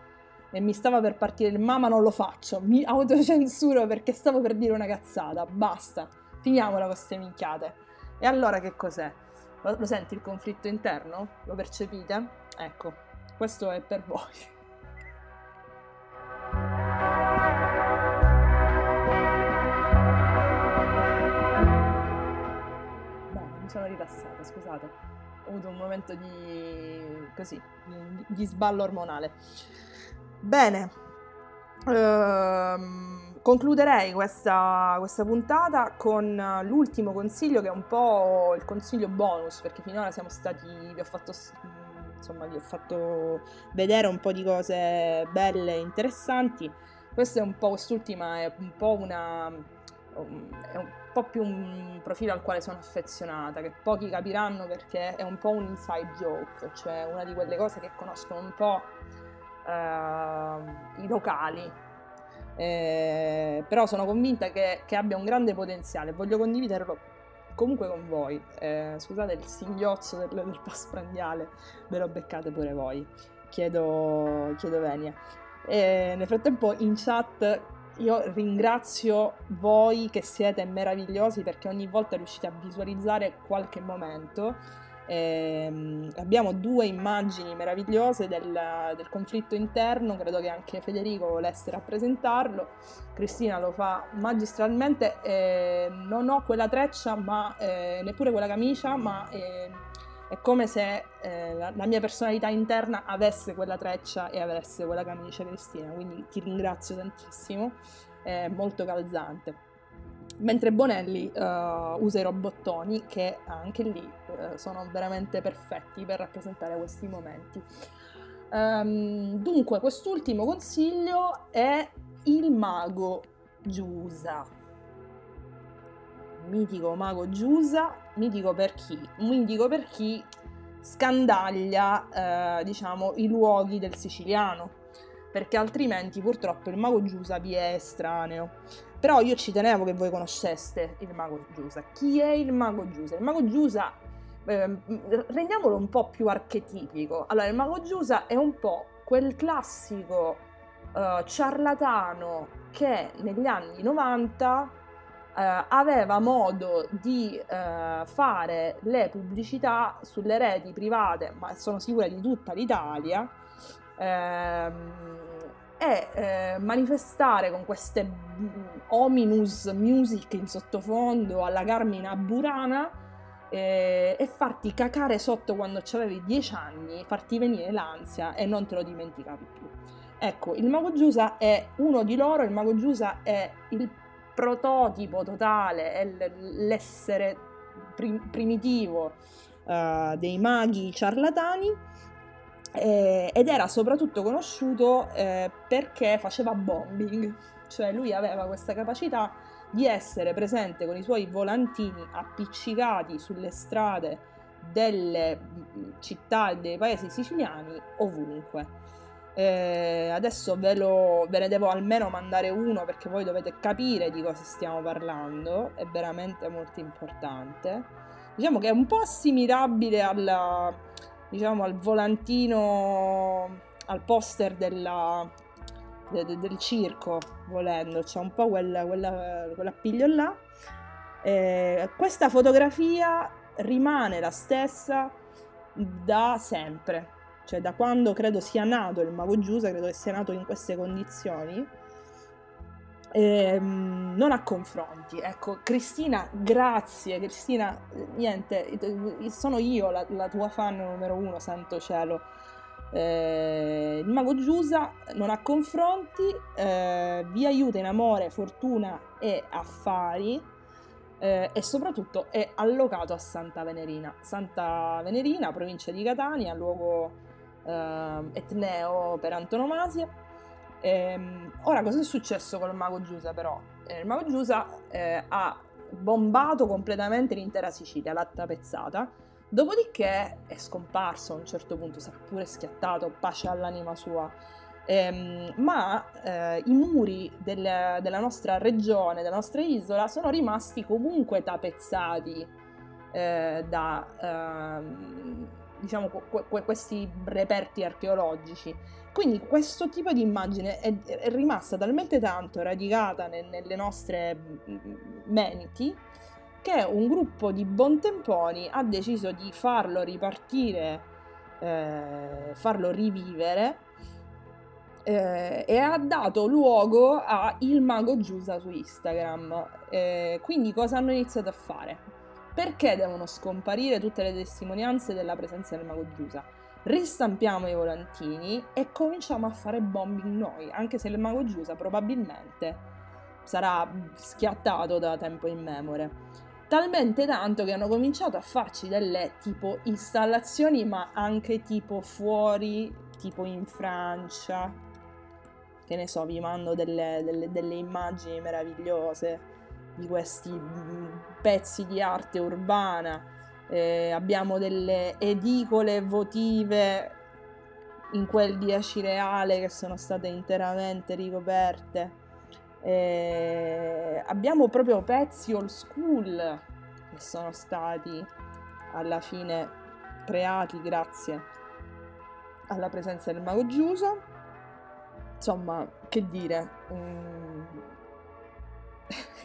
e mi stava per partire il mamma non lo faccio, mi autocensuro perché stavo per dire una cazzata, basta, finiamola con queste minchiate. E allora che cos'è? Lo, lo senti il conflitto interno? Lo percepite? Ecco, questo è per voi. Mi sono rilassata, scusate. Ho avuto un momento di... così, di, sballo ormonale. Bene, ehm, concluderei questa, questa puntata con l'ultimo consiglio che è un po' il consiglio bonus, perché finora siamo stati... vi ho fatto... insomma, vi ho fatto vedere un po' di cose belle e interessanti. Questa è un po', quest'ultima è un po' una... è un po' più un profilo al quale sono affezionata, che pochi capiranno perché è un po' un inside joke, cioè una di quelle cose che conoscono un po' eh, i locali. Eh, però sono convinta che, che abbia un grande potenziale, voglio condividerlo comunque con voi. Eh, scusate il singhiozzo del, del postprandiale, ve lo beccate pure voi. Chiedo, chiedo venia. E nel frattempo in chat io ringrazio voi che siete meravigliosi perché ogni volta riuscite a visualizzare qualche momento. Ehm, abbiamo due immagini meravigliose del, del conflitto interno, credo che anche Federico volesse rappresentarlo. Cristina lo fa magistralmente. eh, non ho quella treccia, ma eh, neppure quella camicia, ma eh, è come se eh, la, mia personalità interna avesse quella treccia e avesse quella camicia, Cristina. Quindi ti ringrazio tantissimo, è molto calzante. Mentre Bonelli eh, usa i robottoni che anche lì eh, sono veramente perfetti per rappresentare questi momenti. Ehm, dunque, quest'ultimo consiglio è il mago Giusa. Mitico mago Giusa, mitico per chi? Mitico per chi scandaglia, eh, diciamo, i luoghi del siciliano, perché altrimenti purtroppo il mago Giusa vi è estraneo. Però io ci tenevo che voi conosceste il mago Giusa. Chi è il mago Giusa? Il mago Giusa, eh, rendiamolo un po' più archetipico. Allora, il mago Giusa è un po' quel classico eh, ciarlatano che negli anni 90 eh, aveva modo di eh, fare le pubblicità sulle reti private, ma sono sicura di tutta l'Italia, ehm, e eh, manifestare con queste mm, ominous music in sottofondo alla Carmina Burana e, e farti cacare sotto quando avevi 10 anni, farti venire l'ansia e non te lo dimenticavi più. Ecco, il mago Giusa è uno di loro, il mago Giusa è il prototipo totale, è l'essere prim- primitivo uh, dei maghi ciarlatani eh, ed era soprattutto conosciuto eh, perché faceva bombing, cioè lui aveva questa capacità di essere presente con i suoi volantini appiccicati sulle strade delle mm, città e dei paesi siciliani ovunque. Eh, adesso ve, lo, ve ne devo almeno mandare uno perché voi dovete capire di cosa stiamo parlando, è veramente molto importante. Diciamo che è un po' assimilabile alla, diciamo, al volantino, al poster della, de, de, del circo, volendo, c'è un po' quella, quella, quell'appiglio là. Eh, questa fotografia rimane la stessa da sempre, cioè da quando credo sia nato il Mago Giusa, credo che sia nato in queste condizioni. Ehm, non a confronti, ecco, Cristina, grazie, Cristina, niente, sono io la, la tua fan numero uno, santo cielo eh, il mago Giusa non ha confronti, eh, vi aiuta in amore, fortuna e affari eh, e soprattutto è allocato a Santa Venerina. Santa Venerina, provincia di Catania, luogo eh, etneo per antonomasia. Ehm, ora, cosa è successo con il mago Giusa però? Eh, il mago Giusa eh, ha bombato completamente l'intera Sicilia, l'ha tapezzata Dopodiché è scomparso a un certo punto, sarà pure schiattato, pace all'anima sua. Ehm, ma eh, i muri del, della nostra regione, della nostra isola, sono rimasti comunque tapezzati eh, da ehm, diciamo, que- que- questi reperti archeologici. Quindi questo tipo di immagine è, è rimasta talmente tanto radicata ne- nelle nostre menti che un gruppo di buontemponi ha deciso di farlo ripartire, eh, farlo rivivere eh, e ha dato luogo a Il Mago Giusa su Instagram. Eh, quindi cosa hanno iniziato a fare? Perché devono scomparire tutte le testimonianze della presenza del Mago Giusa? Ristampiamo i volantini e cominciamo a fare bombing noi, anche se il Mago Giusa probabilmente sarà schiattato da tempo immemore. Talmente tanto che hanno cominciato a farci delle tipo installazioni ma anche tipo fuori tipo in Francia. Che ne so vi mando delle, delle, delle immagini meravigliose di questi mm, pezzi di arte urbana eh, abbiamo delle edicole votive in quel di Acireale che sono state interamente ricoperte eh, abbiamo proprio pezzi old school che sono stati alla fine creati grazie alla presenza del mago Giuso. Insomma, che dire. Mm.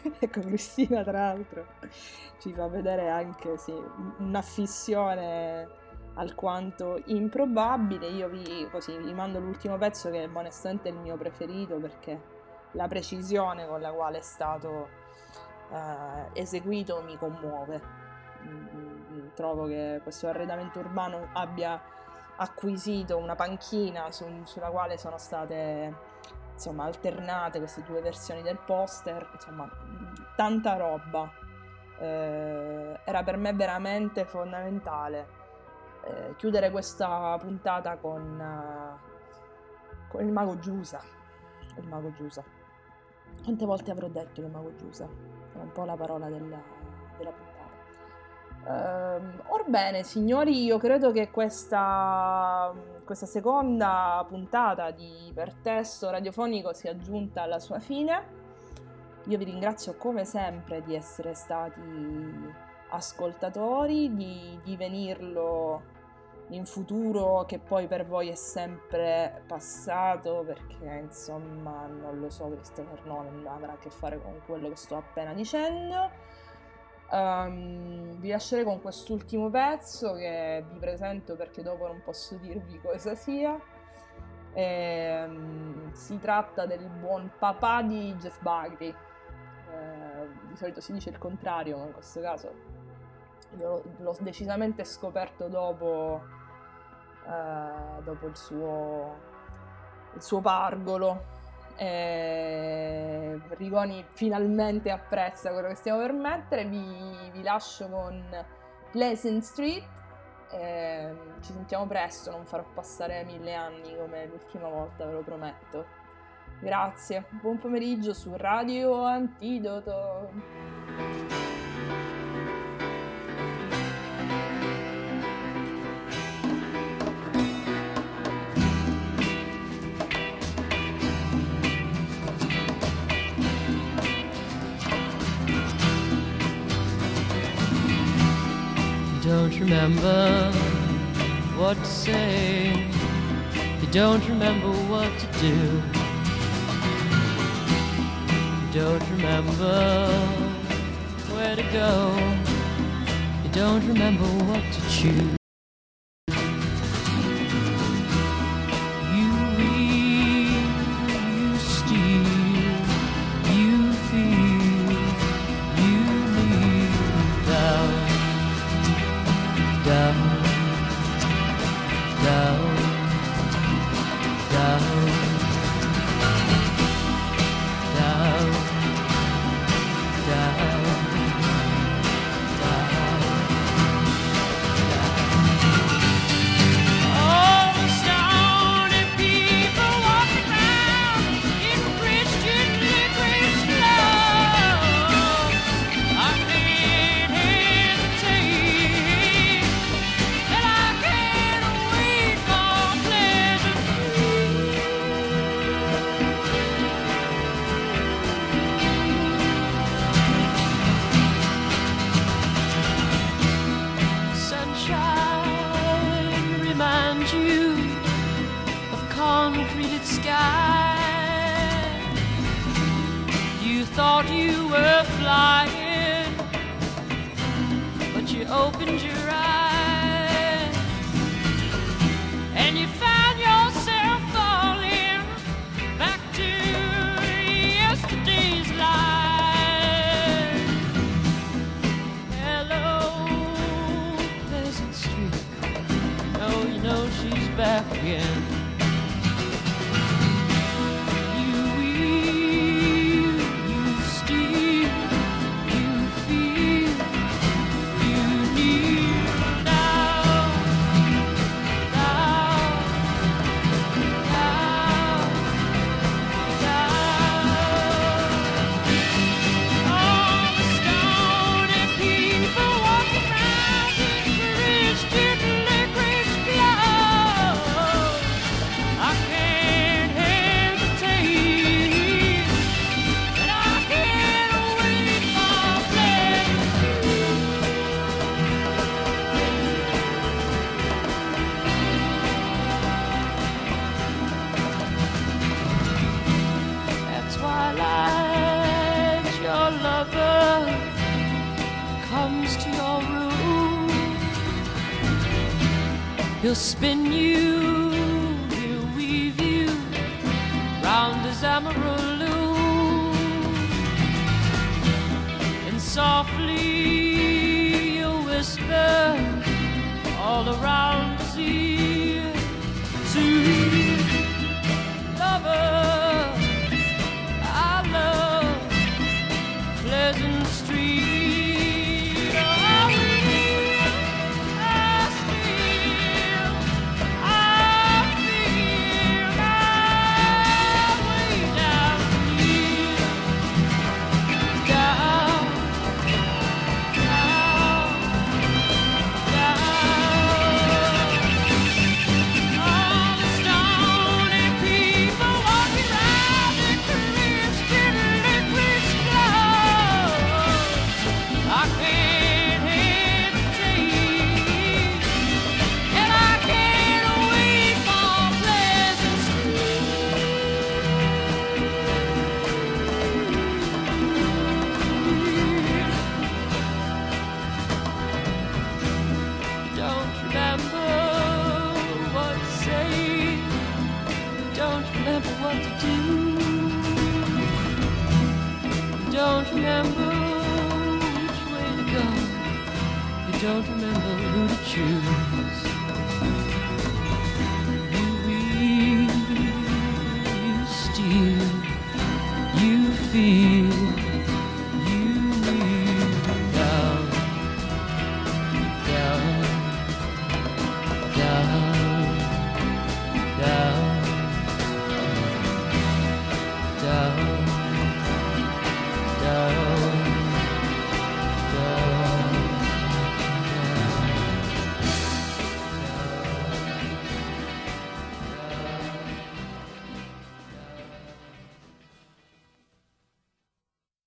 ecco, Cristina, tra l'altro, ci fa vedere anche sì, un'affissione alquanto improbabile. Io vi, così, vi mando l'ultimo pezzo che onestamente è il mio preferito perché la precisione con la quale è stato eh, eseguito mi commuove. Mm, trovo che questo arredamento urbano abbia acquisito una panchina su, sulla quale sono state insomma alternate queste due versioni del poster, insomma tanta roba. Eh, era per me veramente fondamentale eh, chiudere questa puntata con, uh, con il mago Giusa. Il mago Giusa. Quante volte avrò detto che mago Giusa? È un po' la parola della, della puntata. Uh, orbene, signori, io credo che questa, questa seconda puntata di Ipertesto radiofonico sia giunta alla sua fine. Io vi ringrazio come sempre di essere stati ascoltatori, di, di venirlo in futuro che poi per voi è sempre passato perché insomma non lo so Christopher Nolan avrà a che fare con quello che sto appena dicendo Um, vi lascerei con quest'ultimo pezzo che vi presento perché dopo non posso dirvi cosa sia. E, um, si tratta del buon papà di Jeff Buckley. Ehm, uh, di solito si dice il contrario, ma in questo caso l'ho, l'ho decisamente scoperto dopo, uh, dopo il, suo, il suo pargolo. Eh, Rigoni finalmente apprezza quello che stiamo per mettere. Vi, vi lascio con Pleasant Street. Eh, ci sentiamo presto, non farò passare mille anni come l'ultima volta, ve lo prometto. Grazie, buon pomeriggio su Radio Antidoto. remember what to say. You don't remember what to do. You don't remember where to go. You don't remember what to choose. spin